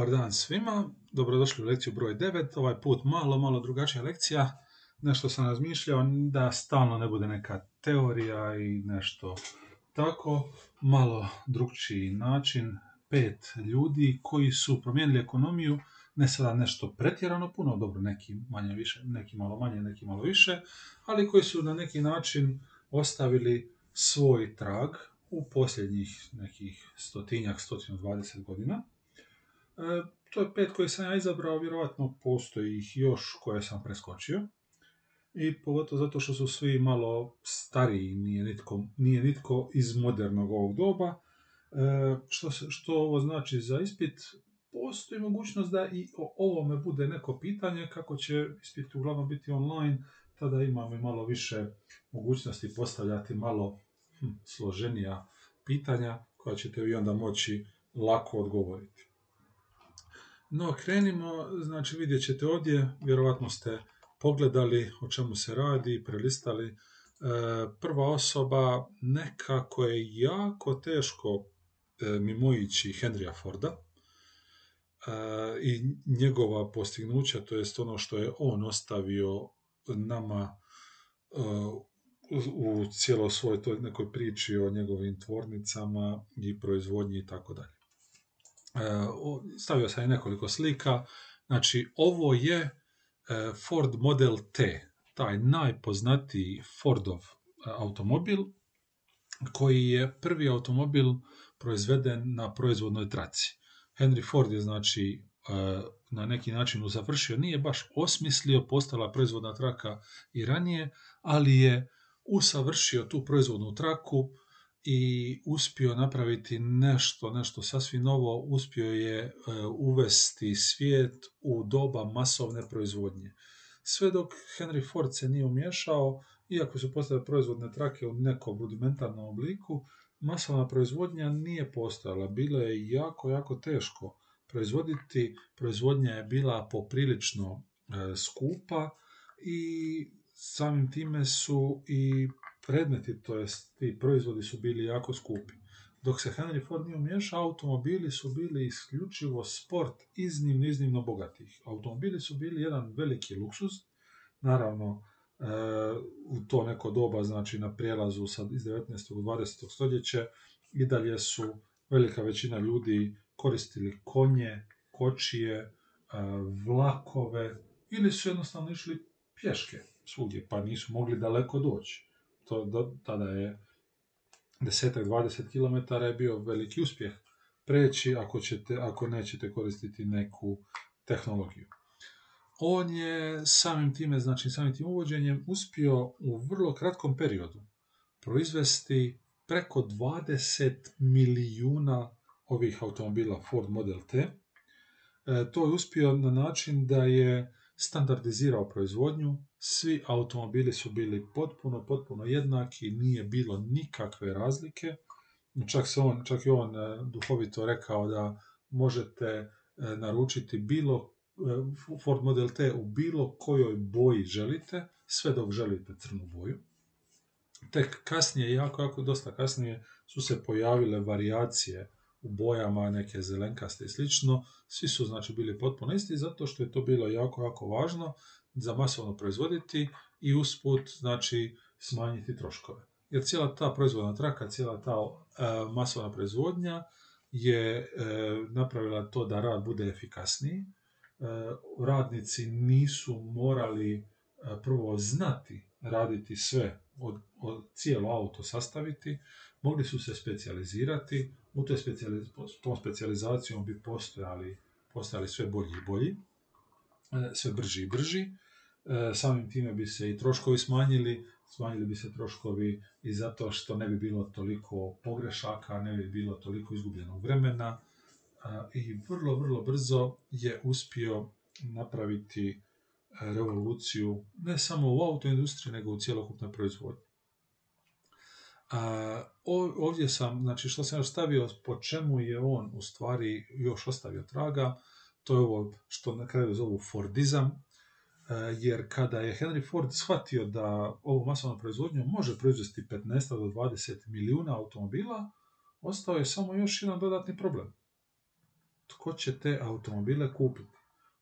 Dobar dan svima, dobrodošli u lekciju broj 9, ovaj put malo, malo drugačija lekcija. Nešto sam razmišljao da stalno ne bude neka teorija i nešto tako, malo drugčiji način. Pet ljudi koji su promijenili ekonomiju, ne sada nešto pretjerano puno, dobro neki manje više, neki malo manje, neki malo više, ali koji su na neki način ostavili svoj trag u posljednjih nekih stotinjak, 120 godina. E, to je pet koje sam ja izabrao, vjerojatno postoji ih još koje sam preskočio. I pogotovo zato što su svi malo stariji, nije nitko, nije nitko iz modernog ovog doba. E, što, što ovo znači za ispit? Postoji mogućnost da i o ovome bude neko pitanje, kako će ispit uglavnom biti online, tada imamo i malo više mogućnosti postavljati malo hm, složenija pitanja koja ćete vi onda moći lako odgovoriti. No, krenimo, znači vidjet ćete ovdje, vjerovatno ste pogledali o čemu se radi, prelistali. E, prva osoba nekako je jako teško e, mimoići Henrya Forda e, i njegova postignuća, to jest ono što je on ostavio nama u cijeloj svojoj toj nekoj priči o njegovim tvornicama i proizvodnji i tako dalje. E, stavio sam i nekoliko slika. Znači, ovo je e, Ford Model T, taj najpoznatiji Fordov e, automobil, koji je prvi automobil proizveden na proizvodnoj traci. Henry Ford je znači na neki način uzavršio, nije baš osmislio, postala proizvodna traka i ranije, ali je usavršio tu proizvodnu traku i uspio napraviti nešto, nešto sasvim novo, uspio je e, uvesti svijet u doba masovne proizvodnje. Sve dok Henry Ford se nije umješao, iako su postale proizvodne trake u nekom rudimentarnom obliku, masovna proizvodnja nije postojala. Bilo je jako, jako teško proizvoditi. Proizvodnja je bila poprilično e, skupa i samim time su i predmeti, to jest ti proizvodi su bili jako skupi. Dok se Henry Ford nije umješao, automobili su bili isključivo sport iznimno, iznimno bogatih. Automobili su bili jedan veliki luksuz, naravno e, u to neko doba, znači na prijelazu sad iz 19. u 20. stoljeće, i dalje su velika većina ljudi koristili konje, kočije, e, vlakove ili su jednostavno išli pješke svugdje, pa nisu mogli daleko doći to do, tada je desetak, 20 km je bio veliki uspjeh preći ako, ćete, ako nećete koristiti neku tehnologiju. On je samim time, znači samim tim uvođenjem uspio u vrlo kratkom periodu proizvesti preko 20 milijuna ovih automobila Ford Model T. E, to je uspio na način da je standardizirao proizvodnju, svi automobili su bili potpuno, potpuno jednaki, nije bilo nikakve razlike. Čak, se on, čak je on e, duhovito rekao da možete e, naručiti bilo e, Ford Model T u bilo kojoj boji želite, sve dok želite crnu boju. Tek kasnije, jako, jako dosta kasnije, su se pojavile varijacije u bojama, neke zelenkaste i slično, svi su znači bili potpuno isti zato što je to bilo jako, jako važno za masovno proizvoditi i usput znači smanjiti troškove. Jer cijela ta proizvodna traka, cijela ta e, masovna proizvodnja je e, napravila to da rad bude efikasniji. E, radnici nisu morali prvo znati raditi sve, od, od cijelo auto sastaviti, mogli su se specijalizirati, u toj specijaliz tom specijalizacijom bi postojali, postojali sve bolji i bolji, e, sve brži i brži, e, samim time bi se i troškovi smanjili, smanjili bi se troškovi i zato što ne bi bilo toliko pogrešaka, ne bi bilo toliko izgubljenog vremena e, i vrlo, vrlo brzo je uspio napraviti revoluciju ne samo u autoindustriji, nego u cjelokupnoj proizvodnji. A, ovdje sam, znači što sam još stavio, po čemu je on u stvari još ostavio traga, to je ovo što na kraju zovu Fordizam, e, jer kada je Henry Ford shvatio da ovu masovnu proizvodnju može proizvesti 15 do 20 milijuna automobila, ostao je samo još jedan dodatni problem. tko će te automobile kupiti.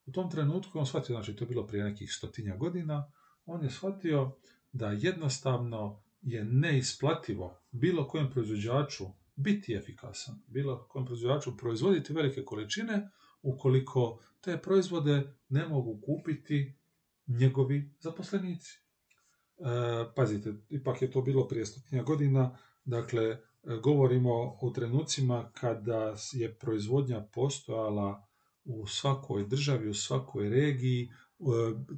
U tom trenutku on shvatio, znači to je bilo prije nekih stotinja godina, on je shvatio da jednostavno je neisplativo bilo kojem proizvođaču biti efikasan, bilo kojem proizvođaču proizvoditi velike količine, ukoliko te proizvode ne mogu kupiti njegovi zaposlenici. E, pazite, ipak je to bilo prije stotinja godina, dakle, govorimo o trenucima kada je proizvodnja postojala u svakoj državi, u svakoj regiji, e,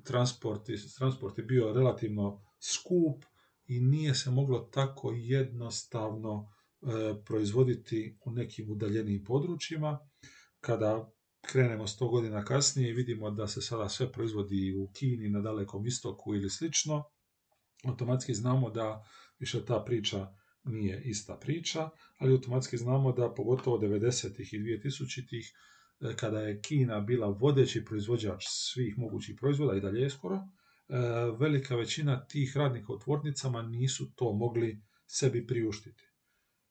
transport, transport je bio relativno skup i nije se moglo tako jednostavno e, proizvoditi u nekim udaljenijim područjima. Kada krenemo sto godina kasnije i vidimo da se sada sve proizvodi u Kini, na dalekom istoku ili slično, automatski znamo da više ta priča nije ista priča, ali automatski znamo da pogotovo 90. i 2000-ih, e, kada je Kina bila vodeći proizvođač svih mogućih proizvoda i dalje je skoro, velika većina tih radnika u tvornicama nisu to mogli sebi priuštiti.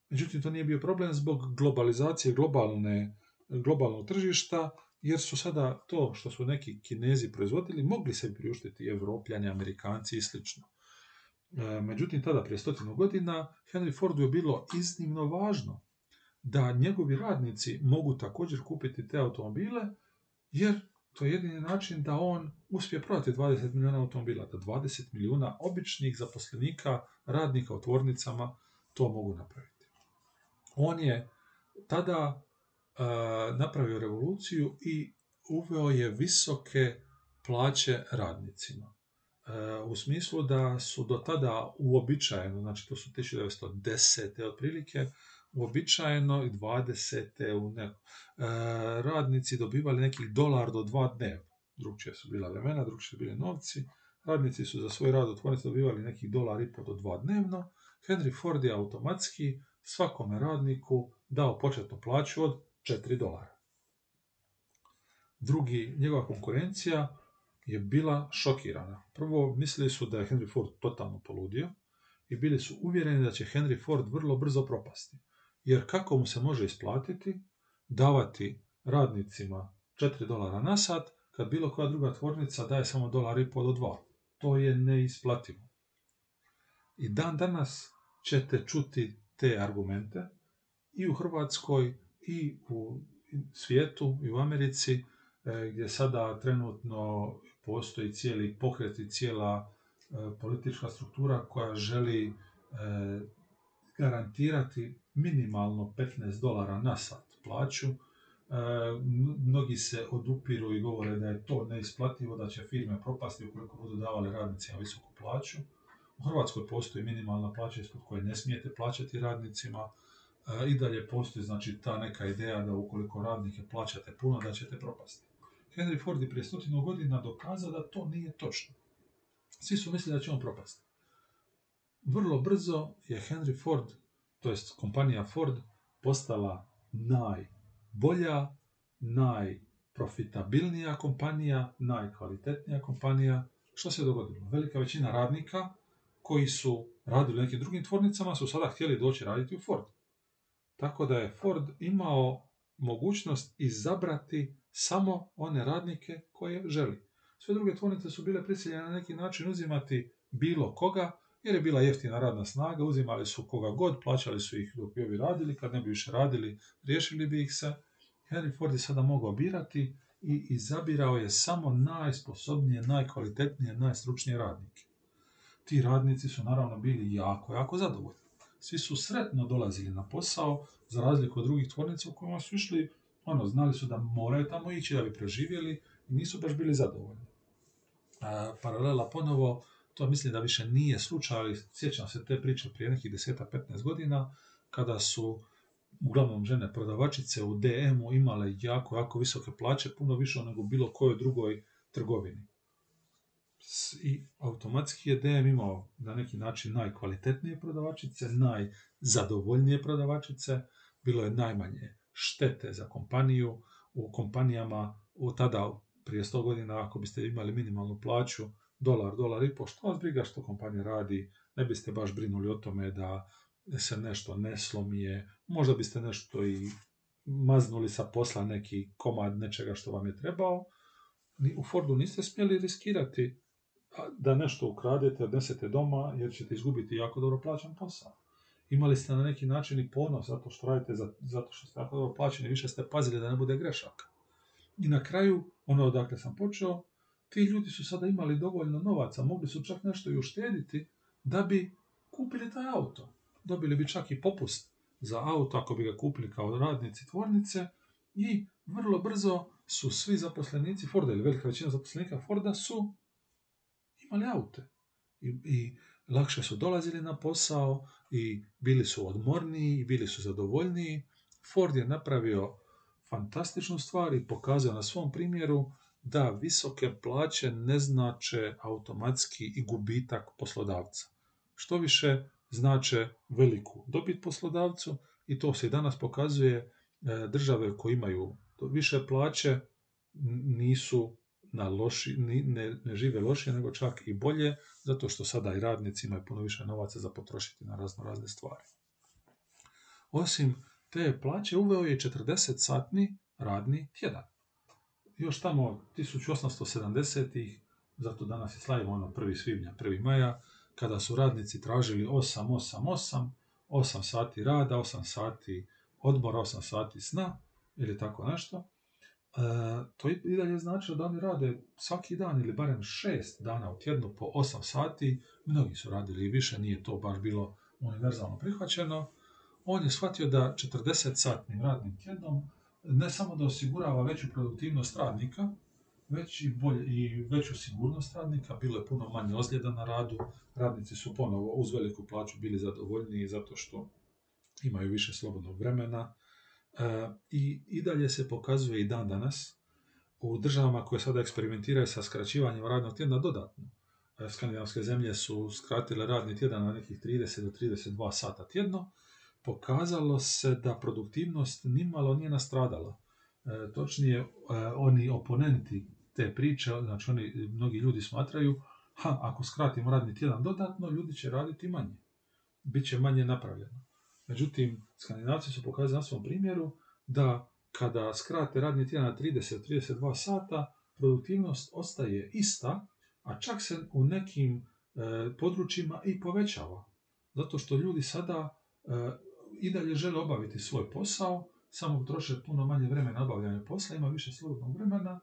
Međutim, to nije bio problem zbog globalizacije globalne, globalnog tržišta, jer su sada to što su neki kinezi proizvodili mogli sebi priuštiti evropljani, amerikanci i slično. E, međutim, tada prije stotinu godina Henry Fordu je bilo iznimno važno da njegovi radnici mogu također kupiti te automobile, jer to je jedini način da on uspije prodati 20 milijuna automobila, da 20 milijuna običnih zaposlenika, radnika u tvornicama to mogu napraviti. On je tada uh, napravio revoluciju i uveo je visoke plaće radnicima u smislu da su do tada uobičajeno, znači to su 1910. otprilike, uobičajeno i 20. u neko, e, radnici dobivali nekih dolar do dva dnevno. Drugčije su bila vremena, drugčije su bili novci. Radnici su za svoj rad u tvornici dobivali nekih dolar i po do dva dnevno. Henry Ford je automatski svakome radniku dao početnu plaću od 4 dolara. Drugi, njegova konkurencija je bila šokirana. Prvo, mislili su da je Henry Ford totalno poludio i bili su uvjereni da će Henry Ford vrlo brzo propasti. Jer kako mu se može isplatiti davati radnicima 4 dolara na sat, kad bilo koja druga tvornica daje samo dolar i pol do dva. To je neisplativo. I dan danas ćete čuti te argumente i u Hrvatskoj i u svijetu i u Americi e, gdje sada trenutno postoji cijeli pokret i cijela e, politička struktura koja želi e, garantirati minimalno 15 dolara na sat plaću. E, mnogi se odupiru i govore da je to neisplativo, da će firme propasti ukoliko budu davali radnicima visoku plaću. U Hrvatskoj postoji minimalna plaća ispod koje ne smijete plaćati radnicima. I dalje postoji znači ta neka ideja da ukoliko radnike plaćate puno da ćete propasti. Henry Ford je prije stotinu godina dokazao da to nije točno. Svi su mislili da će on propasti. Vrlo brzo je Henry Ford, to jest kompanija Ford, postala najbolja, najprofitabilnija kompanija, najkvalitetnija kompanija. Što se dogodilo? Velika većina radnika koji su radili u nekim drugim tvornicama su sada htjeli doći raditi u Ford. Tako da je Ford imao mogućnost izabrati samo one radnike koje želi. Sve druge tvornice su bile prisiljene na neki način uzimati bilo koga, jer je bila jeftina radna snaga, uzimali su koga god, plaćali su ih dok bi ovi radili, kad ne bi više radili, riješili bi ih se. Henry Ford je sada mogao birati i izabirao je samo najsposobnije, najkvalitetnije, najstručnije radnike. Ti radnici su naravno bili jako, jako zadovoljni. Svi su sretno dolazili na posao, za razliku od drugih tvornica u kojima su išli ono, znali su da moraju tamo ići da bi preživjeli i nisu baš bili zadovoljni. A, paralela ponovo, to mislim da više nije slučaj, ali sjećam se te priče prije nekih 10-15 godina, kada su uglavnom žene prodavačice u DM-u imale jako, jako visoke plaće, puno više nego bilo kojoj drugoj trgovini. I automatski je DM imao na neki način najkvalitetnije prodavačice, najzadovoljnije prodavačice, bilo je najmanje štete za kompaniju. U kompanijama u tada, prije 100 godina, ako biste imali minimalnu plaću, dolar, dolar i po, što vas briga što kompanija radi, ne biste baš brinuli o tome da se nešto ne slomije, možda biste nešto i maznuli sa posla neki komad nečega što vam je trebao, u Fordu niste smjeli riskirati da nešto ukradete, odnesete doma, jer ćete izgubiti jako dobro plaćan posao. Imali ste na neki način i ponos zato što radite, zato što ste jako dobro plaćeni, više ste pazili da ne bude grešaka. I na kraju, ono odakle sam počeo, ti ljudi su sada imali dovoljno novaca, mogli su čak nešto i uštediti da bi kupili taj auto. Dobili bi čak i popust za auto ako bi ga kupili kao radnici tvornice i vrlo brzo su svi zaposlenici Forda ili velika većina zaposlenika Forda su imali aute. I, I, lakše su dolazili na posao i bili su odmorniji i bili su zadovoljniji. Ford je napravio fantastičnu stvar i pokazao na svom primjeru da visoke plaće ne znače automatski i gubitak poslodavca. Što više znače veliku dobit poslodavcu i to se i danas pokazuje e, države koje imaju više plaće nisu na loši, ne, ne žive lošije, nego čak i bolje, zato što sada i radnici imaju puno više novaca za potrošiti na razno razne stvari. Osim te plaće uveo je 40-satni radni tjedan. Još tamo 1870-ih, zato danas je slavimo ono 1. svibnja, 1. maja, kada su radnici tražili 8-8-8, 8 sati rada, 8 sati odmora, 8 sati sna, ili tako nešto, e, to i dalje znači da oni rade svaki dan ili barem šest dana u tjednu po 8 sati, mnogi su radili i više, nije to baš bilo univerzalno prihvaćeno, on je shvatio da 40-satnim radnim tjednom ne samo da osigurava veću produktivnost radnika, već i, bolje, i veću sigurnost radnika, bilo je puno manje ozljeda na radu, radnici su ponovo uz veliku plaću bili zadovoljniji zato što imaju više slobodnog vremena. E, i, i dalje se pokazuje i dan danas u državama koje sada eksperimentiraju sa skraćivanjem radnog tjedna dodatno. E, skandinavske zemlje su skratile radni tjedan na nekih 30 do 32 sata tjedno, pokazalo se da produktivnost nimalo nije nastradala. E, točnije, e, oni oponenti te priče, znači oni, mnogi ljudi smatraju, ha, ako skratimo radni tjedan dodatno, ljudi će raditi manje. Biće manje napravljeno. Međutim, skandinavci su pokazali na svom primjeru da kada skrate radni tjedan na 30-32 sata, produktivnost ostaje ista, a čak se u nekim e, područjima i povećava. Zato što ljudi sada i dalje žele obaviti svoj posao, samo troše puno manje vremena na obavljanje posla, ima više slobodnog vremena,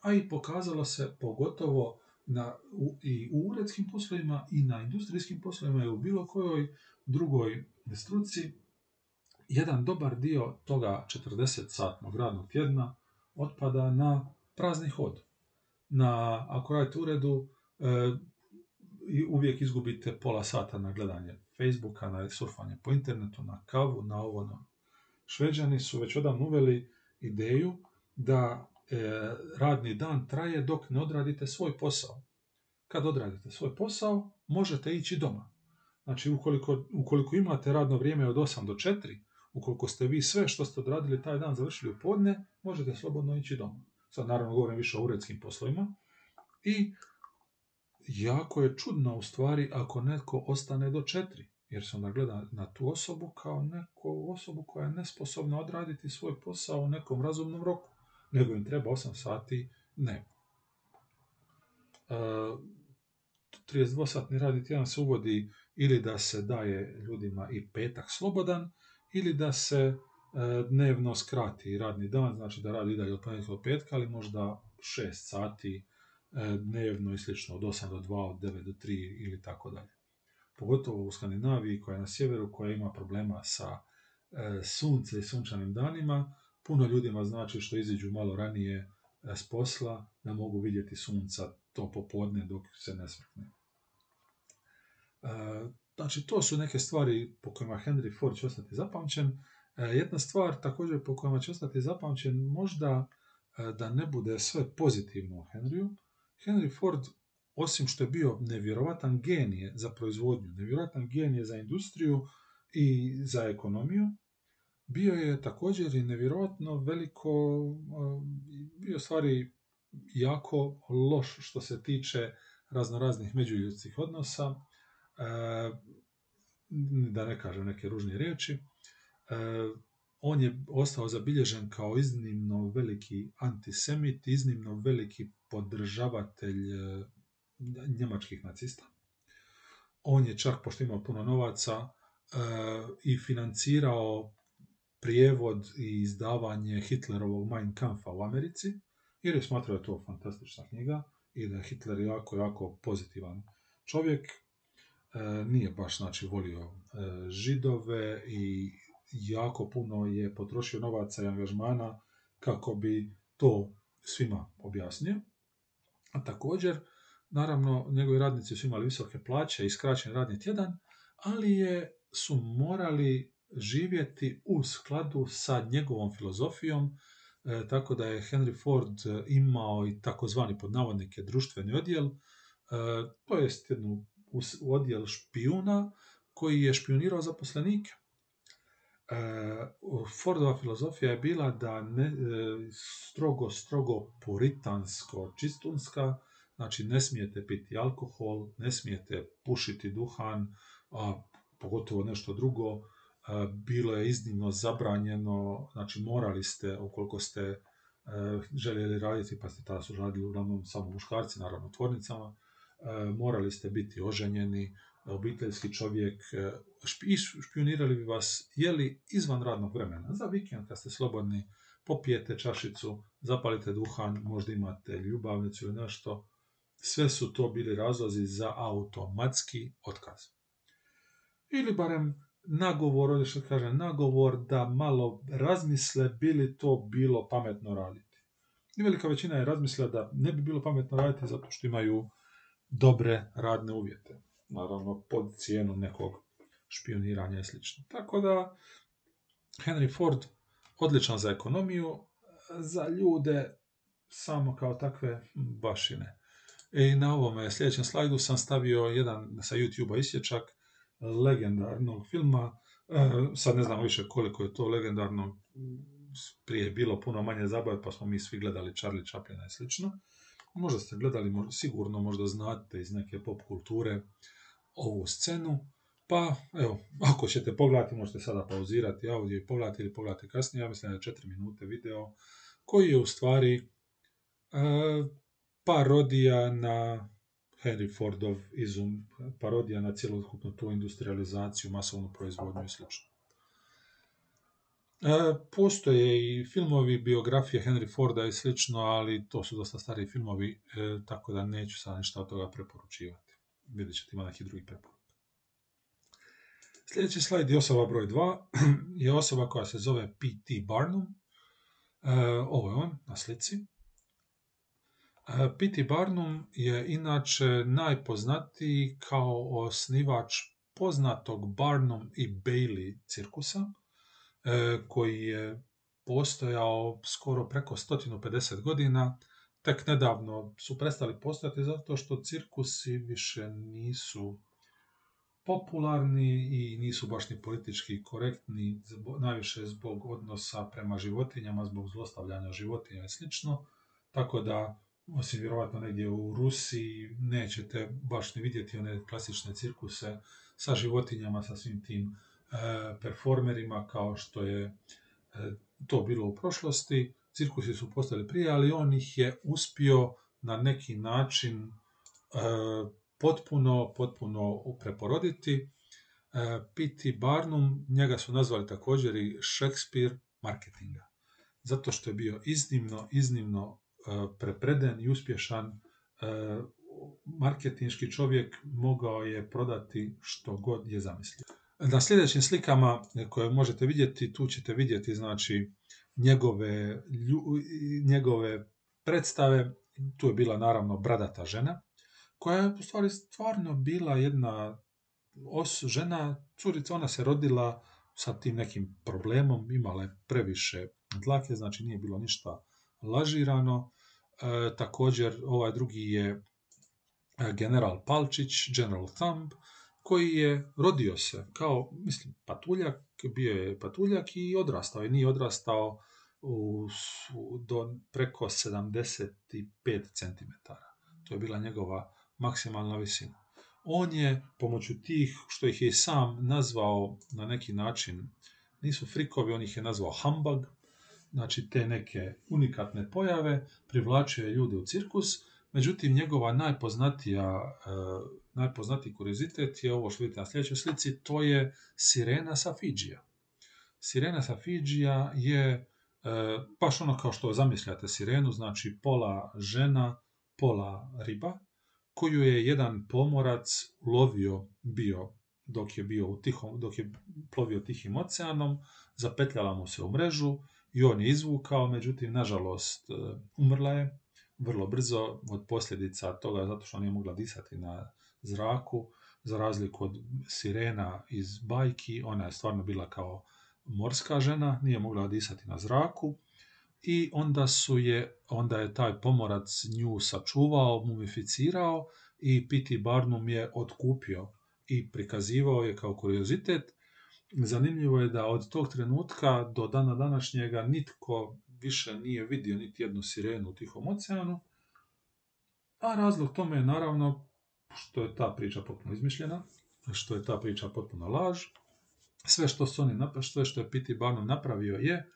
a i pokazalo se pogotovo na, u, i u uredskim poslovima i na industrijskim poslovima i u bilo kojoj drugoj struci, jedan dobar dio toga 40-satnog radnog tjedna otpada na prazni hod. Na, ako radite uredu, e, uvijek izgubite pola sata na gledanje Facebooka, na surfanje po internetu, na kavu, na ovo, na Šveđani su već odavno uveli ideju da e, radni dan traje dok ne odradite svoj posao. Kad odradite svoj posao, možete ići doma. Znači, ukoliko, ukoliko imate radno vrijeme od 8 do 4, ukoliko ste vi sve što ste odradili taj dan završili u podne, možete slobodno ići doma. Sad naravno govorim više o uredskim poslovima. I jako je čudno u stvari ako netko ostane do 4, jer se onda gleda na tu osobu kao neku osobu koja je nesposobna odraditi svoj posao u nekom razumnom roku, nego im treba 8 sati ne. E, 32-satni radni tjedan se uvodi ili da se daje ljudima i petak slobodan, ili da se e, dnevno skrati radni dan, znači da radi dalje od ponedjeljka do petka, ali možda 6 sati dnevno i slično, od 8 do 2, od 9 do 3 ili tako dalje. Pogotovo u Skandinaviji koja je na sjeveru, koja ima problema sa e, sunce i sunčanim danima, puno ljudima znači što iziđu malo ranije s posla, da mogu vidjeti sunca to popodne dok se ne svrkne. Znači, to su neke stvari po kojima Henry Ford će ostati zapamćen. E, jedna stvar također po kojima će ostati zapamćen, možda e, da ne bude sve pozitivno u Henryu, Henry Ford, osim što je bio nevjerovatan genije za proizvodnju, nevjerovatan genije za industriju i za ekonomiju, bio je također i nevjerojatno veliko, e, bio stvari jako loš što se tiče raznoraznih međuljudskih odnosa, da ne kažem neke ružne riječi, on je ostao zabilježen kao iznimno veliki antisemit, iznimno veliki podržavatelj e, njemačkih nacista. On je čak, pošto imao puno novaca, e, i financirao prijevod i izdavanje Hitlerovog Mein Kampfa u Americi, jer je smatrao da je to fantastična knjiga i da je Hitler jako, jako pozitivan čovjek. E, nije baš znači volio židove i jako puno je potrošio novaca i angažmana kako bi to svima objasnio. A također, naravno, njegovi radnici su imali visoke plaće i skraćen radni tjedan, ali je, su morali živjeti u skladu sa njegovom filozofijom, e, tako da je Henry Ford imao i takozvani pod navodnike društveni odjel, e, to jest jednu odjel špijuna koji je špionirao zaposlenike. Fordova filozofija je bila da ne, e, strogo, strogo puritansko čistunska, znači ne smijete piti alkohol, ne smijete pušiti duhan, a pogotovo nešto drugo, bilo je iznimno zabranjeno, znači morali ste, ukoliko ste željeli raditi, pa ste tada su radili uglavnom samo muškarci, naravno tvornicama, morali ste biti oženjeni, obiteljski čovjek, e, špionirali bi vas je li izvan radnog vremena. Za vikend kad ste slobodni, popijete čašicu, zapalite duhan, možda imate ljubavnicu ili nešto. Sve su to bili razlozi za automatski otkaz. Ili barem nagovor, ovdje što kažem, nagovor da malo razmisle bili to bilo pametno raditi. I velika većina je razmislila da ne bi bilo pametno raditi zato što imaju dobre radne uvjete naravno pod cijenu nekog špioniranja i sl. Tako da Henry Ford odličan za ekonomiju, za ljude samo kao takve bašine. I na ovome sljedećem slajdu sam stavio jedan sa YouTube-a isječak legendarnog filma. E, sad ne znam više koliko je to legendarno, prije je bilo puno manje zabave, pa smo mi svi gledali Charlie Chaplina i slično. Možda ste gledali, sigurno možda znate iz neke pop kulture ovu scenu, pa evo, ako ćete pogledati, možete sada pauzirati audio i pogledati ili pogledati kasnije, ja mislim da je 4 minute video, koji je u stvari e, parodija na Henry Fordov izum, parodija na cjelokupnu tu industrializaciju, masovnu proizvodnju i sl. E, postoje i filmovi, biografije Henry Forda i slično, ali to su dosta stari filmovi, e, tako da neću sad ništa od toga preporučivati vidjet ćete ima nekih drugih preporuka. Sljedeći slajd je osoba broj 2, je osoba koja se zove P.T. Barnum. E, ovo je on na slici. E, P.T. Barnum je inače najpoznatiji kao osnivač poznatog Barnum i Bailey cirkusa, e, koji je postojao skoro preko 150 godina tek nedavno su prestali postojati zato što cirkusi više nisu popularni i nisu baš ni politički korektni, najviše zbog odnosa prema životinjama, zbog zlostavljanja životinja i slično. Tako da, osim vjerovatno negdje u Rusiji, nećete baš ni vidjeti one klasične cirkuse sa životinjama, sa svim tim e, performerima kao što je e, to bilo u prošlosti cirkusi su postali prije, ali on ih je uspio na neki način e, potpuno, potpuno preporoditi. E, P.T. Barnum, njega su nazvali također i Shakespeare marketinga. Zato što je bio iznimno, iznimno e, prepreden i uspješan e, marketinški čovjek mogao je prodati što god je zamislio. Na sljedećim slikama koje možete vidjeti, tu ćete vidjeti znači njegove, njegove predstave, tu je bila naravno bradata žena, koja je u stvari stvarno bila jedna os, žena, curica, ona se rodila sa tim nekim problemom, imala je previše dlake, znači nije bilo ništa lažirano. E, također ovaj drugi je e, general Palčić, General Thumb, koji je rodio se kao, mislim, patuljak, bio je patuljak i odrastao je, nije odrastao u, do preko 75 cm. To je bila njegova maksimalna visina. On je pomoću tih, što ih je sam nazvao na neki način nisu frikovi, on ih je nazvao humbug, znači te neke unikatne pojave, privlačio je ljude u cirkus, međutim njegova najpoznatija, e, najpoznatiji kuriozitet je ovo što vidite na sljedećoj slici, to je sirena sa Fidžija. Sirena sa Fidžija je e, baš ono kao što zamišljate sirenu, znači pola žena, pola riba, koju je jedan pomorac lovio bio dok je bio u tihom, dok je plovio tihim oceanom, zapetljala mu se u mrežu i on je izvukao, međutim, nažalost, e, umrla je vrlo brzo od posljedica toga zato što nije mogla disati na zraku, za razliku od sirena iz bajki, ona je stvarno bila kao morska žena, nije mogla disati na zraku i onda su je, onda je taj pomorac nju sačuvao, mumificirao i Piti Barnum je otkupio i prikazivao je kao kuriozitet. Zanimljivo je da od tog trenutka do dana današnjega nitko više nije vidio niti jednu sirenu u Tihom oceanu, a razlog tome je naravno što je ta priča potpuno izmišljena, što je ta priča potpuno laž. Sve što su oni sve što je Piti Barnum napravio je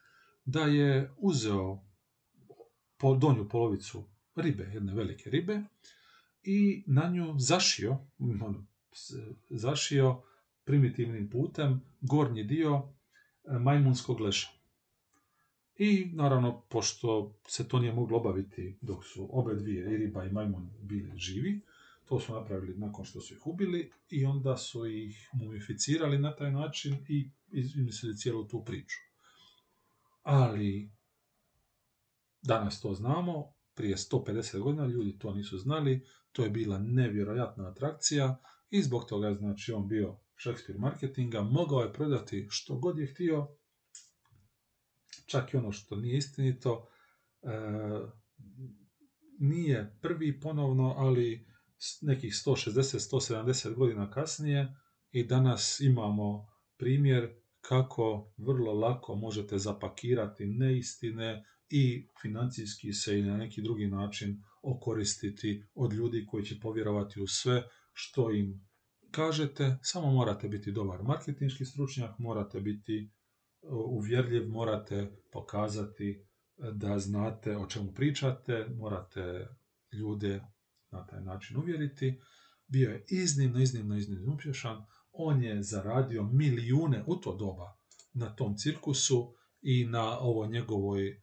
da je uzeo po donju polovicu ribe, jedne velike ribe, i na nju zašio, ono, zašio primitivnim putem gornji dio e, majmunskog leša. I naravno, pošto se to nije moglo obaviti dok su obe dvije, i riba i majmun, bili živi, to su napravili nakon što su ih ubili i onda su ih mumificirali na taj način i izmislili cijelu tu priču. Ali, danas to znamo, prije 150 godina ljudi to nisu znali, to je bila nevjerojatna atrakcija i zbog toga znači on bio Shakespeare marketinga, mogao je prodati što god je htio, čak i ono što nije istinito, e, nije prvi ponovno, ali nekih 160-170 godina kasnije i danas imamo primjer kako vrlo lako možete zapakirati neistine i financijski se i na neki drugi način okoristiti od ljudi koji će povjerovati u sve što im kažete, samo morate biti dobar marketinški stručnjak, morate biti uvjerljiv, morate pokazati e, da znate o čemu pričate, morate ljude na taj način uvjeriti. Bio je iznimno, iznimno, iznimno uspješan. On je zaradio milijune u to doba na tom cirkusu i na ovo njegovoj e,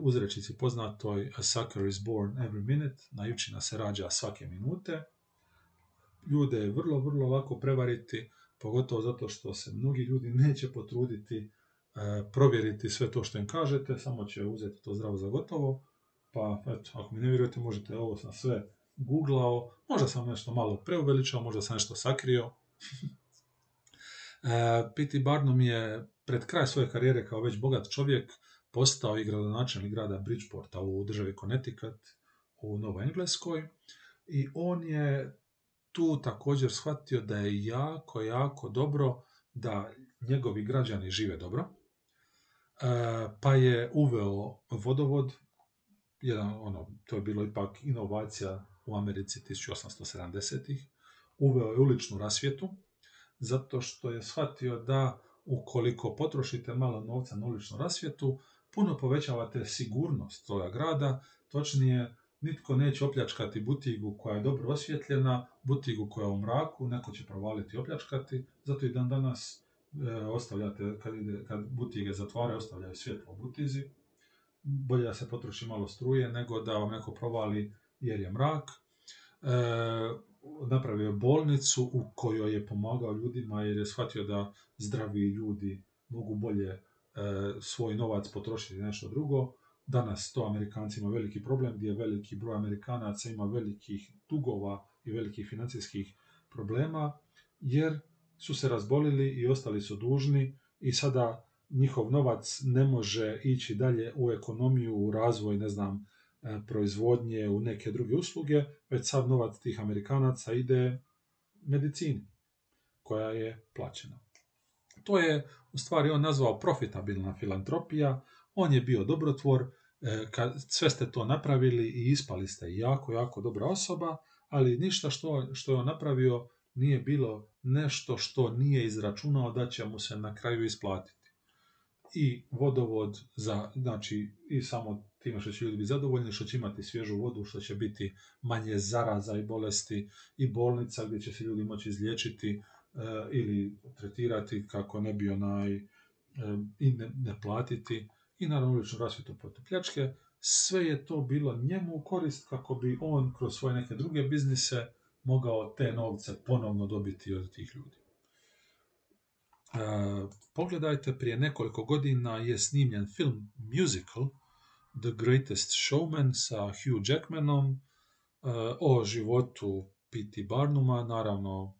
uzrečici poznatoj A sucker is born every minute, najučina se rađa svake minute ljude je vrlo, vrlo lako prevariti, pogotovo zato što se mnogi ljudi neće potruditi e, provjeriti sve to što im kažete, samo će uzeti to zdravo za gotovo. Pa, eto, ako mi ne vjerujete, možete ovo sam sve googlao, možda sam nešto malo preuveličao, možda sam nešto sakrio. e, P.T. Barnum je pred kraj svoje karijere kao već bogat čovjek postao i gradonačelnik grada Bridgeporta u državi Connecticut u Novoj Engleskoj i on je tu također shvatio da je jako, jako dobro da njegovi građani žive dobro, e, pa je uveo vodovod, jedan, ono, to je bilo ipak inovacija u Americi 1870-ih, uveo je uličnu rasvjetu, zato što je shvatio da ukoliko potrošite malo novca na uličnu rasvjetu, puno povećavate sigurnost toga grada, točnije Nitko neće opljačkati butigu koja je dobro osvjetljena, butigu koja je u mraku, neko će provaliti i opljačkati, zato i dan danas e, ostavljate, kad, ide, kad butige zatvaraju, ostavljaju svjetlo u butizi. Bolje da se potroši malo struje nego da vam neko provali jer je mrak. E, napravio bolnicu u kojoj je pomagao ljudima jer je shvatio da zdravi ljudi mogu bolje e, svoj novac potrošiti nešto drugo. Danas to Amerikanci ima veliki problem gdje veliki broj Amerikanaca ima velikih dugova i velikih financijskih problema jer su se razbolili i ostali su dužni i sada njihov novac ne može ići dalje u ekonomiju, u razvoj, ne znam, proizvodnje, u neke druge usluge, već sav novac tih Amerikanaca ide medicini koja je plaćena. To je u stvari on nazvao profitabilna filantropija, on je bio dobrotvor, E, sve ste to napravili i ispali ste jako, jako dobra osoba, ali ništa što, što je on napravio nije bilo nešto što nije izračunao da će mu se na kraju isplatiti. i vodovod za, znači i samo time što će ljudi biti zadovoljni, što će imati svježu vodu, što će biti manje zaraza i bolesti i bolnica gdje će se ljudi moći izliječiti e, ili tretirati kako ne bi onaj e, i ne, ne platiti i naravno uličnu rasvjetu protiv pljačke. Sve je to bilo njemu u korist kako bi on kroz svoje neke druge biznise mogao te novce ponovno dobiti od tih ljudi. E, pogledajte, prije nekoliko godina je snimljen film musical The Greatest Showman sa Hugh Jackmanom e, o životu P.T. Barnuma, naravno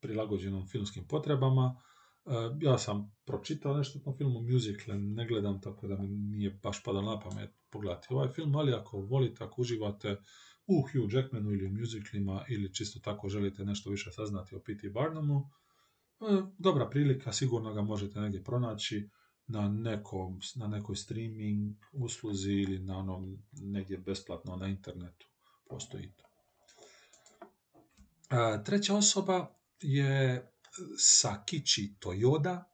prilagođenom filmskim potrebama. E, ja sam pročitao nešto o tom filmu, musical ne gledam, tako da mi nije baš padalo na pamet pogledati ovaj film, ali ako volite, ako uživate u Hugh Jackmanu ili u musicalima ili čisto tako želite nešto više saznati o P.T. Barnumu, E, dobra prilika, sigurno ga možete negdje pronaći na, nekom, na nekoj streaming usluzi ili na onom negdje besplatno na internetu. Postoji to. E, treća osoba je Sakichi Toyoda.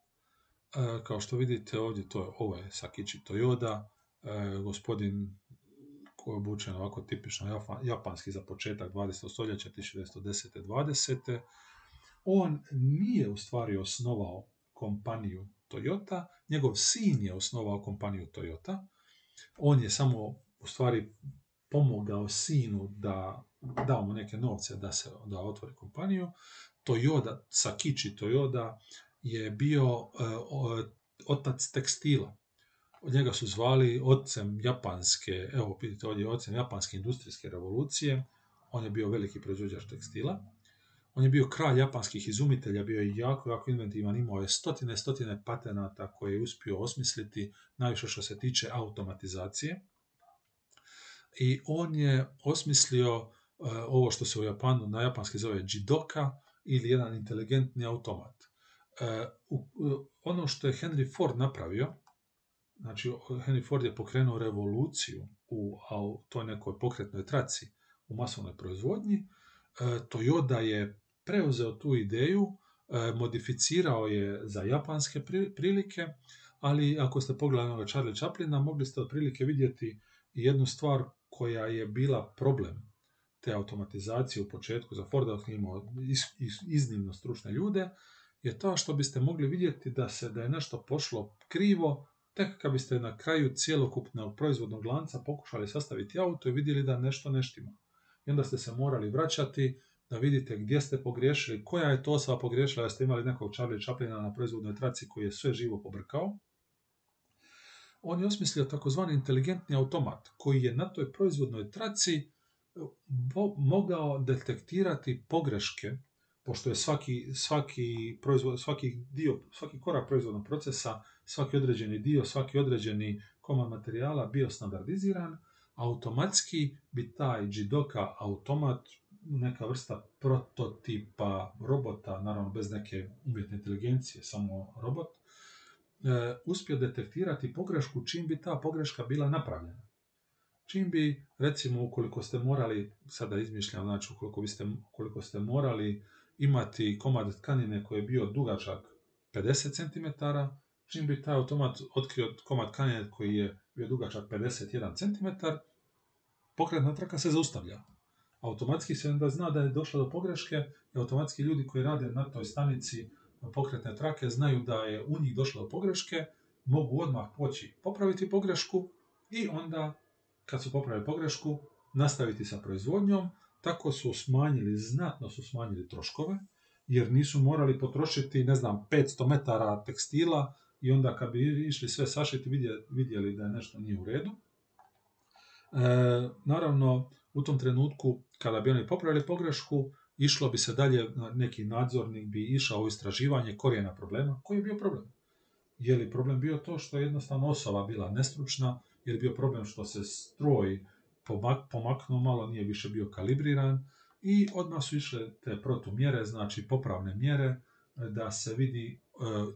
E, kao što vidite ovdje, to je, ovo je Sakichi Toyoda, gospodin koji je obučen ovako tipično japanski za početak 20. stoljeća 1910. 20 on nije u stvari osnovao kompaniju Toyota, njegov sin je osnovao kompaniju Toyota, on je samo u stvari pomogao sinu da dao mu neke novce da se da otvori kompaniju. Toyota, Sakichi Toyota je bio uh, otac tekstila. Od njega su zvali ocem japanske, evo vidite ovdje ocem japanske industrijske revolucije. On je bio veliki proizvođač tekstila. On je bio kralj japanskih izumitelja, bio je jako, jako inventivan, imao je stotine, stotine patenata koje je uspio osmisliti, najviše što se tiče automatizacije. I on je osmislio uh, ovo što se u Japanu na japanski zove jidoka ili jedan inteligentni automat. Uh, ono što je Henry Ford napravio, znači Henry Ford je pokrenuo revoluciju u, u toj nekoj pokretnoj traci u masovnoj proizvodnji, Toyota je preuzeo tu ideju, e, modificirao je za japanske prilike, ali ako ste pogledali Charlie Chaplina, mogli ste otprilike vidjeti jednu stvar koja je bila problem te automatizacije u početku za Forda, imao iznimno stručne ljude, je to što biste mogli vidjeti da se da je nešto pošlo krivo, tek kad biste na kraju cjelokupnog proizvodnog lanca pokušali sastaviti auto i vidjeli da nešto neštima. I onda ste se morali vraćati da vidite gdje ste pogriješili, koja je to osoba pogriješila, da ste imali nekog Charlie Chaplina na proizvodnoj traci koji je sve živo pobrkao. On je osmislio takozvani inteligentni automat koji je na toj proizvodnoj traci e, mogao detektirati pogreške, pošto je svaki, svaki, proizvod, svaki, dio, svaki korak proizvodnog procesa, svaki određeni dio, svaki određeni komad materijala bio standardiziran, automatski bi taj Jidoka automat neka vrsta prototipa robota, naravno bez neke umjetne inteligencije, samo robot, e, uspio detektirati pogrešku čim bi ta pogreška bila napravljena. Čim bi, recimo, ukoliko ste morali, sada izmišljam, znači ukoliko, biste, ukoliko ste morali imati komad tkanine koji je bio dugačak 50 cm, čim bi taj automat otkrio komad tkanine koji je bio dugačak 51 cm, pokretna traka se zaustavlja automatski se onda zna da je došlo do pogreške i automatski ljudi koji rade na toj stanici pokretne trake znaju da je u njih došlo do pogreške, mogu odmah poći popraviti pogrešku i onda kad su popravili pogrešku nastaviti sa proizvodnjom, tako su smanjili, znatno su smanjili troškove, jer nisu morali potrošiti, ne znam, 500 metara tekstila i onda kad bi išli sve sašiti vidjeli da je nešto nije u redu. E, naravno, u tom trenutku kada bi oni popravili pogrešku, išlo bi se dalje, neki nadzornik bi išao u istraživanje korijena problema. Koji je bio problem? Je li problem bio to što je jednostavno osoba bila nestručna, je li bio problem što se stroj pomaknuo malo, nije više bio kalibriran i odmah su išle te protumjere, znači popravne mjere, da se vidi e,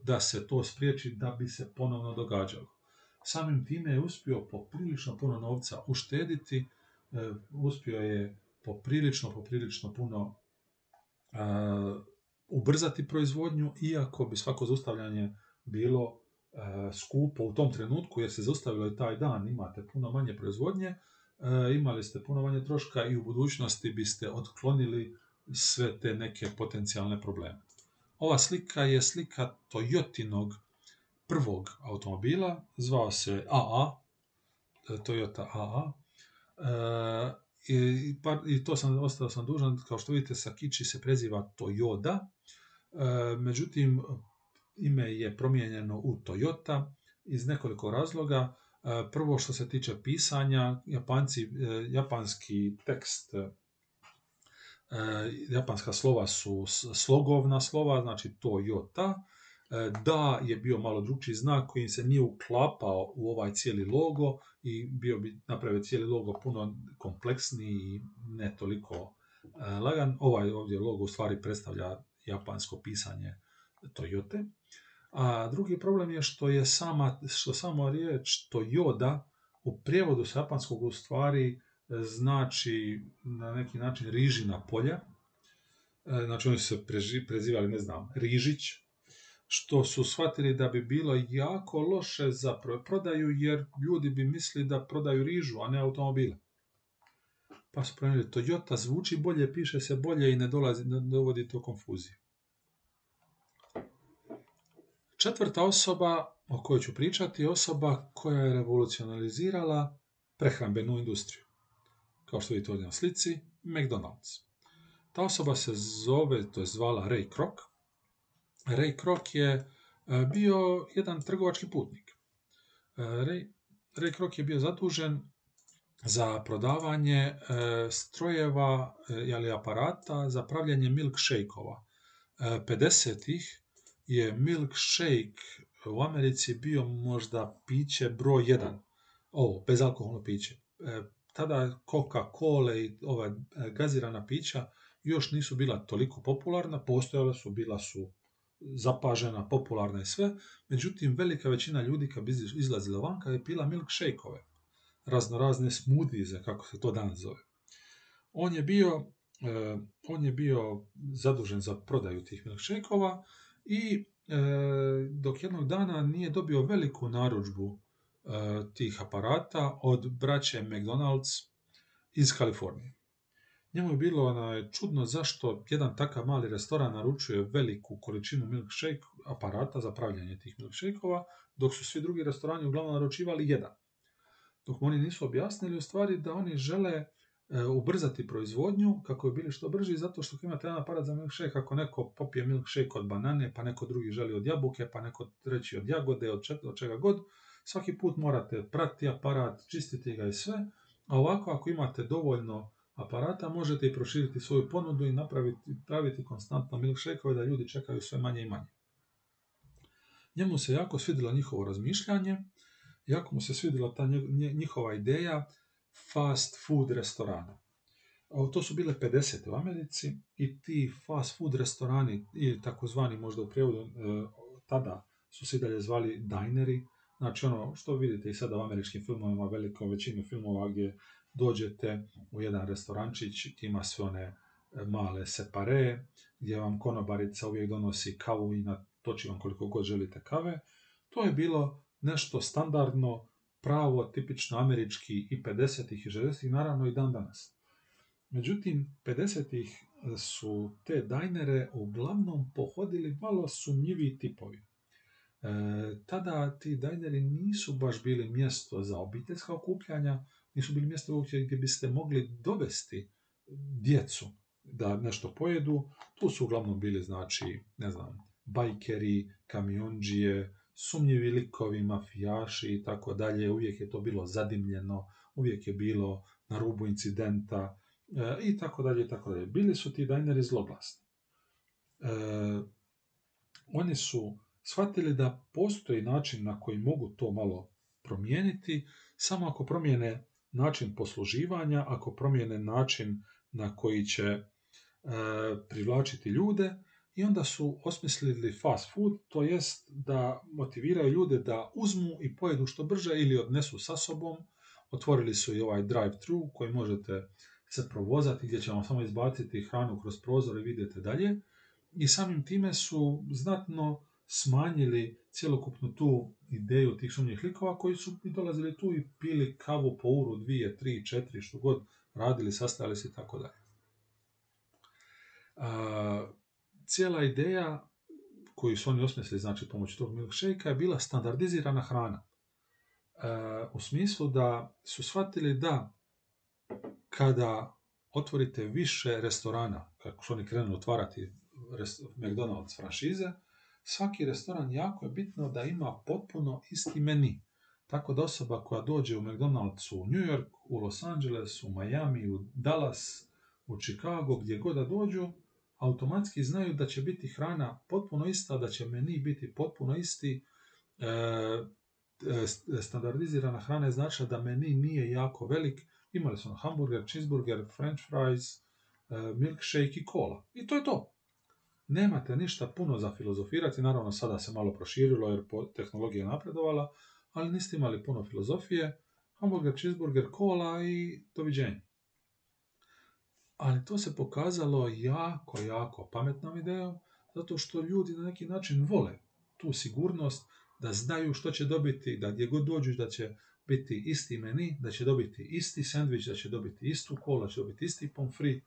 da se to spriječi da bi se ponovno događalo. Samim time je uspio poprilično puno novca uštediti, uspio je poprilično, poprilično puno ubrzati proizvodnju, iako bi svako zaustavljanje bilo skupo u tom trenutku jer se zaustavilo je taj dan, imate puno manje proizvodnje, e, imali ste puno manje troška i u budućnosti biste otklonili sve te neke potencijalne probleme. Ova slika je slika Toyotinog prvog automobila, zvao se AA, e, Toyota AA, i, pa, i to sam ostao sam dužan, kao što vidite sa Kiči se preziva Toyoda, međutim ime je promijenjeno u Toyota iz nekoliko razloga. E, prvo što se tiče pisanja, Japanci, e, japanski tekst, e, japanska slova su slogovna slova, znači Toyota. Da je bio malo drugčiji znak koji se nije uklapao u ovaj cijeli logo i bio bi napravio cijeli logo puno kompleksniji i ne toliko lagan. Ovaj ovdje logo u stvari predstavlja japansko pisanje Toyote. A drugi problem je što je sama, što samo riječ Toyoda u prijevodu s japanskog u stvari e, znači na neki način rižina polja. E, znači oni su se prezivali, ne znam, Rižić, što su shvatili da bi bilo jako loše za prodaju, jer ljudi bi mislili da prodaju rižu, a ne automobile. Pa su promijenili, Toyota zvuči bolje, piše se bolje i ne dolazi, ne dovodi to konfuziju. Četvrta osoba o kojoj ću pričati je osoba koja je revolucionalizirala prehrambenu industriju. Kao što vidite ovdje na slici, McDonald's. Ta osoba se zove, to je zvala Ray Kroc. Ray Kroc je e, bio jedan trgovački putnik. E, Ray, Ray Kroc je bio zadužen za prodavanje e, strojeva ili aparata za pravljanje milkshake-ova. 50-ih je milkshake u Americi bio možda piće broj jedan. Ovo, bezalkoholno piće. Tada Coca-Cola i ova gazirana pića još nisu bila toliko popularna, postojala su, bila su zapažena, popularna i sve, međutim velika većina ljudi kad bi izlazila vanka je pila milkshake-ove, raznorazne smoothies, kako se to danas zove. On je bio, e, on je bio zadužen za prodaju tih milkshake-ova i e, dok jednog dana nije dobio veliku narudžbu e, tih aparata od braće McDonald's iz Kalifornije. Njemu je bilo ono, čudno zašto jedan takav mali restoran naručuje veliku količinu milkshake aparata za pravljanje tih milkshakeova, dok su svi drugi restorani uglavnom naručivali jedan. Dok oni nisu objasnili u stvari da oni žele E, ubrzati proizvodnju kako bi bili što brži zato što imate jedan aparat za milkshake ako neko popije milkshake od banane pa neko drugi želi od jabuke pa neko treći od jagode od, od čega god svaki put morate pratiti aparat čistiti ga i sve a ovako ako imate dovoljno aparata možete i proširiti svoju ponudu i napraviti praviti konstantno milkshake da ljudi čekaju sve manje i manje njemu se jako svidjelo njihovo razmišljanje jako mu se svidjela ta njihova ideja fast food restorana. To su bile 50. u Americi i ti fast food restorani, ili takozvani možda u prijevodu, e, tada su se dalje zvali dineri, znači ono što vidite i sada u američkim filmovima, velikom većinu filmova gdje dođete u jedan restorančić ima sve one e, male separe, gdje vam konobarica uvijek donosi kavu i natoči vam koliko god želite kave. To je bilo nešto standardno pravo tipično američki i 50-ih i 60-ih, naravno i dan danas. Međutim, 50-ih su te dajnere uglavnom pohodili malo sumnjivi tipovi. E, tada ti dajneri nisu baš bili mjesto za obiteljska okupljanja, nisu bili mjesto gdje biste mogli dovesti djecu da nešto pojedu. Tu su uglavnom bili, znači, ne znam, bajkeri, kamionđije, sumnjivi likovi, mafijaši i tako dalje, uvijek je to bilo zadimljeno, uvijek je bilo na rubu incidenta e, i tako dalje i tako dalje. Bili su ti dajneri zloglasni. E, oni su shvatili da postoji način na koji mogu to malo promijeniti, samo ako promijene način posluživanja, ako promijene način na koji će e, privlačiti ljude, i onda su osmislili fast food, to jest da motiviraju ljude da uzmu i pojedu što brže ili odnesu sa sobom. Otvorili su i ovaj drive-thru koji možete se provozati gdje će vam samo izbaciti hranu kroz prozor i vidjeti dalje. I samim time su znatno smanjili cjelokupnu tu ideju tih sumnjih likova koji su i dolazili tu i pili kavu po uru, dvije, tri, četiri, što god radili, sastajali se i tako dalje. Cijela ideja koju su oni osmislili, znači pomoću tog milkshake je bila standardizirana hrana. U smislu da su shvatili da kada otvorite više restorana, kako su oni krenuli otvarati McDonald's franšize, svaki restoran jako je bitno da ima potpuno isti meni. Tako da osoba koja dođe u McDonald's u New York, u Los Angeles, u Miami, u Dallas, u Chicago, gdje god da dođu, automatski znaju da će biti hrana potpuno ista, da će meni biti potpuno isti. E, e standardizirana hrana je znači da meni nije jako velik. Imali su hamburger, cheeseburger, french fries, e, milkshake i cola. I to je to nemate ništa puno za filozofirati, naravno sada se malo proširilo jer tehnologija je napredovala, ali niste imali puno filozofije, hamburger, cheeseburger, kola i doviđenja. Ali to se pokazalo jako, jako pametnom idejom, zato što ljudi na neki način vole tu sigurnost, da znaju što će dobiti, da gdje god dođu da će biti isti meni, da će dobiti isti sandvič, da će dobiti istu kola, da će dobiti isti pomfri.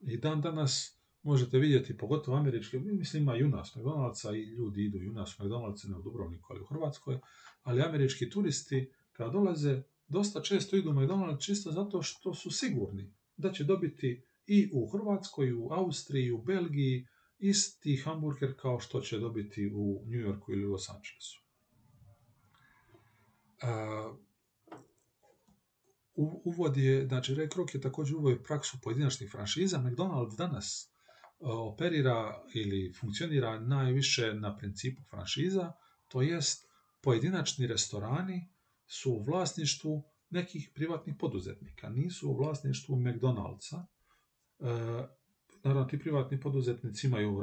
I dan danas možete vidjeti, pogotovo američke, mislim ima i u nas McDonald'sa i ljudi idu i u nas McDonald'sa, ne u Dubrovniku, ali u Hrvatskoj, ali američki turisti kada dolaze dosta često idu u McDonald's čisto zato što su sigurni da će dobiti i u Hrvatskoj, i u Austriji, i u Belgiji isti hamburger kao što će dobiti u New Yorku ili Los Angelesu. Uh, uvod je, znači Ray Kroc je također uvoj praksu pojedinačnih franšiza. McDonald's danas operira ili funkcionira najviše na principu franšiza, to jest pojedinačni restorani su u vlasništvu nekih privatnih poduzetnika, nisu u vlasništvu McDonald'sa. E, naravno, ti privatni poduzetnici imaju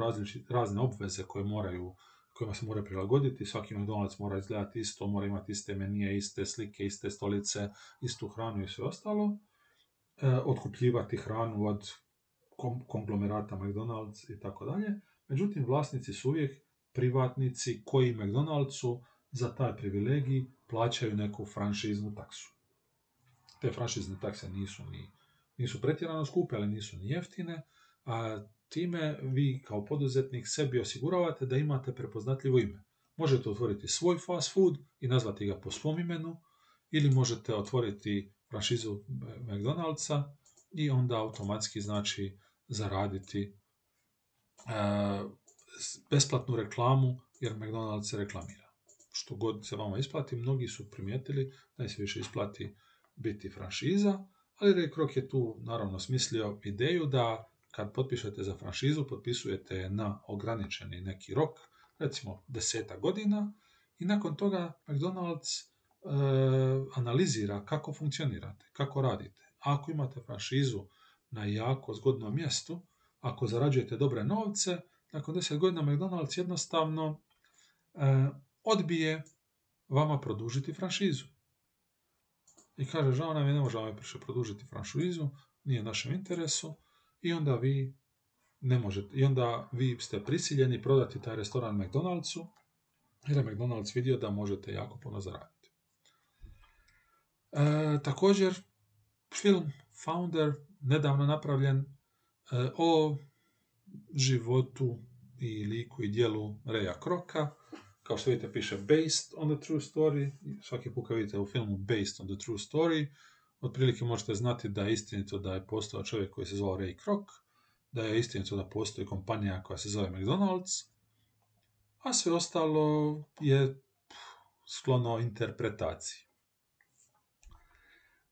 razne obveze koje moraju, kojima se moraju prilagoditi. Svaki McDonald's mora izgledati isto, mora imati iste menije, iste slike, iste stolice, istu hranu i sve ostalo. E, otkupljivati hranu od konglomerata McDonald's i tako dalje. Međutim, vlasnici su uvijek privatnici koji McDonald'su za taj privilegij plaćaju neku franšiznu taksu. Te franšizne takse nisu ni nisu pretjerano skupe, ali nisu ni jeftine, a time vi kao poduzetnik sebi osiguravate da imate prepoznatljivo ime. Možete otvoriti svoj fast food i nazvati ga po svom imenu, ili možete otvoriti franšizu McDonald'sa i onda automatski znači zaraditi e, besplatnu reklamu jer McDonald's se reklamira. Što god se vama isplati, mnogi su primijetili da se više isplati biti franšiza, ali Ray Kroc je tu naravno smislio ideju da kad potpišete za franšizu, potpisujete na ograničeni neki rok, recimo deseta godina, i nakon toga McDonald's e, analizira kako funkcionirate, kako radite. Ako imate franšizu na jako zgodnom mjestu, ako zarađujete dobre novce, nakon 10 godina McDonald's jednostavno e, odbije vama produžiti franšizu. I kaže, žao nam je, ne možemo više produžiti franšizu, nije u našem interesu, i onda vi ne možete, i onda vi ste prisiljeni prodati taj restoran McDonald'su, jer je McDonald's vidio da možete jako puno zaraditi. E, također, film Founder nedavno napravljen e, o životu i liku i dijelu Reja Kroka. Kao što vidite piše based on the true story. Svaki put kad vidite u filmu based on the true story, otprilike možete znati da je istinito da je postao čovjek koji se zvao Ray Kroc, da je istinito da postoji kompanija koja se zove McDonald's, a sve ostalo je sklono interpretaciji.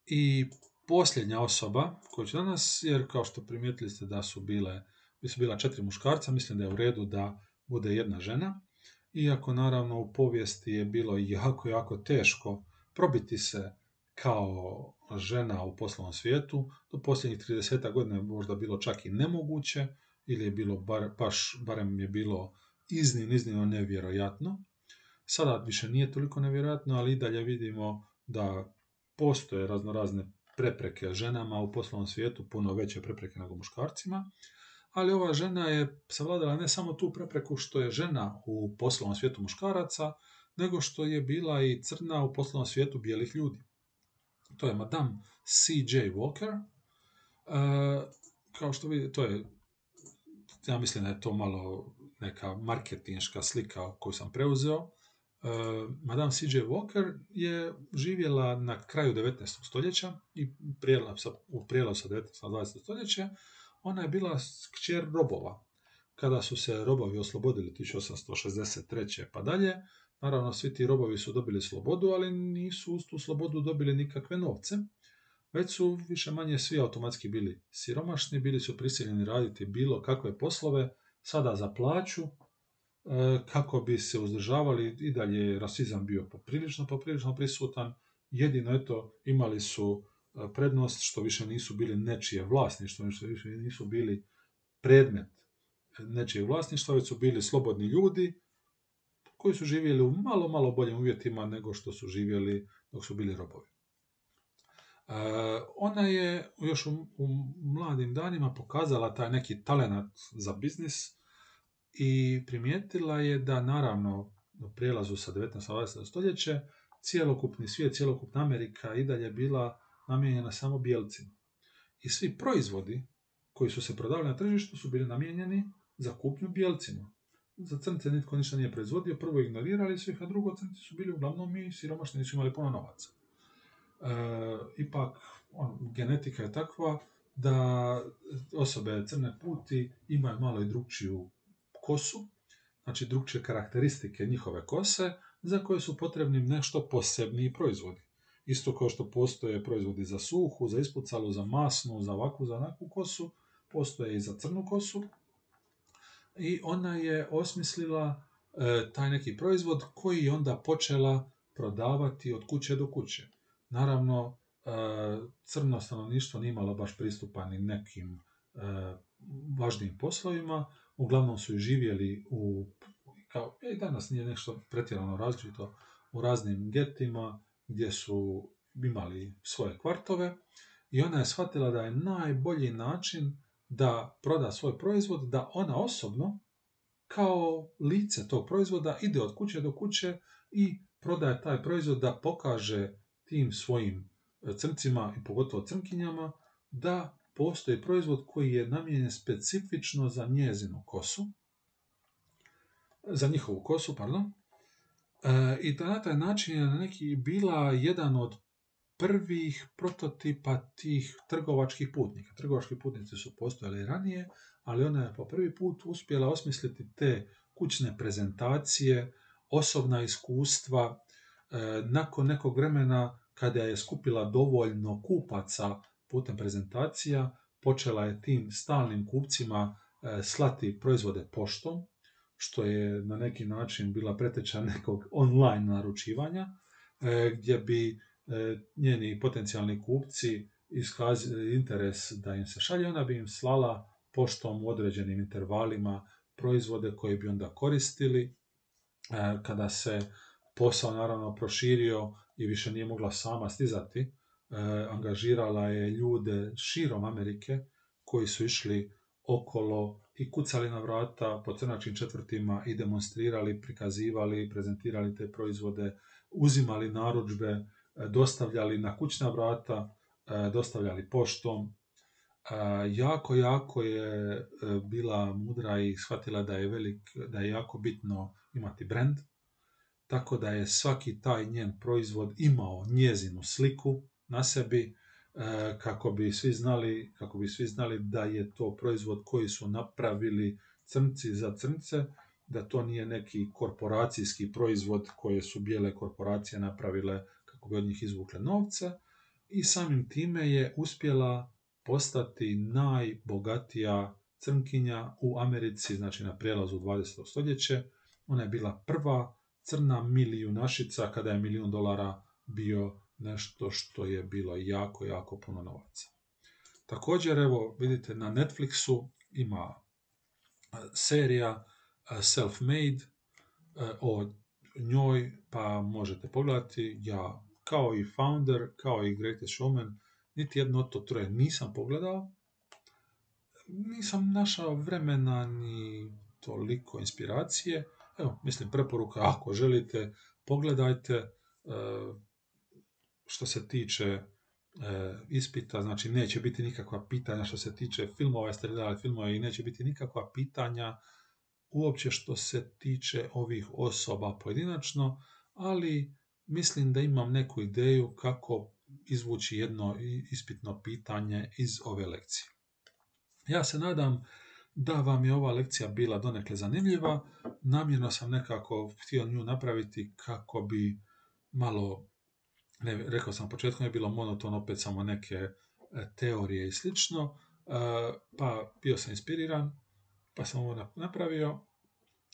I posljednja osoba koju će danas, jer kao što primijetili ste da su bile, bi su bila četiri muškarca, mislim da je u redu da bude jedna žena, iako naravno u povijesti je bilo jako, jako teško probiti se kao žena u poslovnom svijetu, do posljednjih 30 godina je možda bilo čak i nemoguće, ili je bilo bar, baš, barem je bilo iznimno, iznimno nevjerojatno. Sada više nije toliko nevjerojatno, ali i dalje vidimo da postoje razno razne prepreke ženama u poslovnom svijetu, puno veće prepreke nego muškarcima, ali ova žena je savladala ne samo tu prepreku što je žena u poslovnom svijetu muškaraca, nego što je bila i crna u poslovnom svijetu bijelih ljudi. To je Madame C.J. Walker. E, kao što vidite, to je, ja mislim da je to malo neka marketinška slika koju sam preuzeo. E, Madame C.J. Walker je živjela na kraju 19. stoljeća i u prijelazu sa 19. na 20. stoljeće. Ona je bila kćer robova. Kada su se robovi oslobodili 1863. pa dalje, naravno svi ti robovi su dobili slobodu, ali nisu uz tu slobodu dobili nikakve novce, već su više manje svi automatski bili siromašni, bili su prisiljeni raditi bilo kakve poslove, sada za plaću, kako bi se uzdržavali i dalje je rasizam bio poprilično, poprilično prisutan. Jedino eto imali su e, prednost što više nisu bili nečije vlasništvo, što više nisu bili predmet nečije vlasništva, već su bili slobodni ljudi koji su živjeli u malo, malo boljim uvjetima nego što su živjeli dok su bili robovi. E, ona je još u, u mladim danima pokazala taj neki talenat za biznis, i primijetila je da naravno u prijelazu sa 19. 20. stoljeće cijelokupni svijet, cijelokupna Amerika i dalje bila namijenjena samo bijelcima. I svi proizvodi koji su se prodavali na tržištu su bili namijenjeni za kupnju bijelcima. Za crnce nitko ništa nije proizvodio, prvo ignorirali su ih, a drugo crnci su bili uglavnom i siromašni, nisu imali puno novaca. E, ipak, on, genetika je takva da osobe crne puti imaju malo i drugčiju kosu, znači drugčije karakteristike njihove kose, za koje su potrebni nešto posebniji proizvodi. Isto kao što postoje proizvodi za suhu, za ispucalu, za masnu, za ovakvu, za onakvu kosu, postoje i za crnu kosu. I ona je osmislila e, taj neki proizvod koji je onda počela prodavati od kuće do kuće. Naravno, e, crno stanovništvo nije imalo baš pristupa ni nekim e, važnim poslovima, uglavnom su i živjeli u, kao i danas nije nešto pretjerano različito, u raznim getima gdje su imali svoje kvartove i ona je shvatila da je najbolji način da proda svoj proizvod, da ona osobno kao lice tog proizvoda ide od kuće do kuće i prodaje taj proizvod da pokaže tim svojim crncima i pogotovo crnkinjama da postoji proizvod koji je namijenjen specifično za njezinu kosu, za njihovu kosu, pardon, e, i da na taj način je neki bila jedan od prvih prototipa tih trgovačkih putnika. Trgovački putnici su postojali ranije, ali ona je po prvi put uspjela osmisliti te kućne prezentacije, osobna iskustva, e, nakon nekog vremena kada je skupila dovoljno kupaca putem prezentacija počela je tim stalnim kupcima e, slati proizvode poštom, što je na neki način bila preteča nekog online naručivanja, e, gdje bi e, njeni potencijalni kupci iskazali interes da im se šalje, ona bi im slala poštom u određenim intervalima proizvode koje bi onda koristili. Kada se posao naravno proširio i više nije mogla sama stizati, angažirala je ljude širom Amerike koji su išli okolo i kucali na vrata po crnačkim četvrtima i demonstrirali, prikazivali, prezentirali te proizvode, uzimali narudžbe, e, dostavljali na kućna vrata, e, dostavljali poštom. Jako, jako je bila mudra i shvatila da je, velik, da je jako bitno imati brand, tako da je svaki taj njen proizvod imao njezinu sliku, na sebi e, kako bi svi znali, kako bi svi znali da je to proizvod koji su napravili crnci za crnce, da to nije neki korporacijski proizvod koje su bijele korporacije napravile kako bi od njih izvukle novce i samim time je uspjela postati najbogatija crnkinja u Americi, znači na prijelazu 20. stoljeće. Ona je bila prva crna milijunašica kada je milijun dolara bio nešto što je bilo jako, jako puno novaca. Također, evo, vidite, na Netflixu ima serija Self-Made o njoj, pa možete pogledati. Ja, kao i Founder, kao i Greatest Showman, niti jedno od to troje nisam pogledao. nisam našao vremena ni toliko inspiracije. Evo, mislim, preporuka, ako želite, pogledajte e, što se tiče e, ispita, znači neće biti nikakva pitanja što se tiče filmova, jeste gledali filmove i neće biti nikakva pitanja uopće što se tiče ovih osoba pojedinačno, ali mislim da imam neku ideju kako izvući jedno ispitno pitanje iz ove lekcije. Ja se nadam da vam je ova lekcija bila donekle zanimljiva. Namjerno sam nekako htio nju napraviti kako bi malo, ne, rekao sam početkom je bilo monotono, opet samo neke e, teorije i slično, e, pa bio sam inspiriran, pa sam ovo napravio.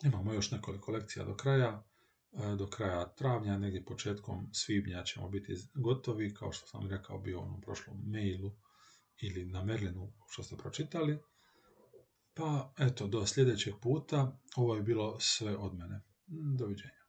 Imamo još nekoliko lekcija do kraja, e, do kraja travnja, negdje početkom svibnja ćemo biti gotovi, kao što sam rekao bio u prošlom mailu ili na Merlinu što ste pročitali. Pa eto, do sljedećeg puta. Ovo je bilo sve od mene. Doviđenja.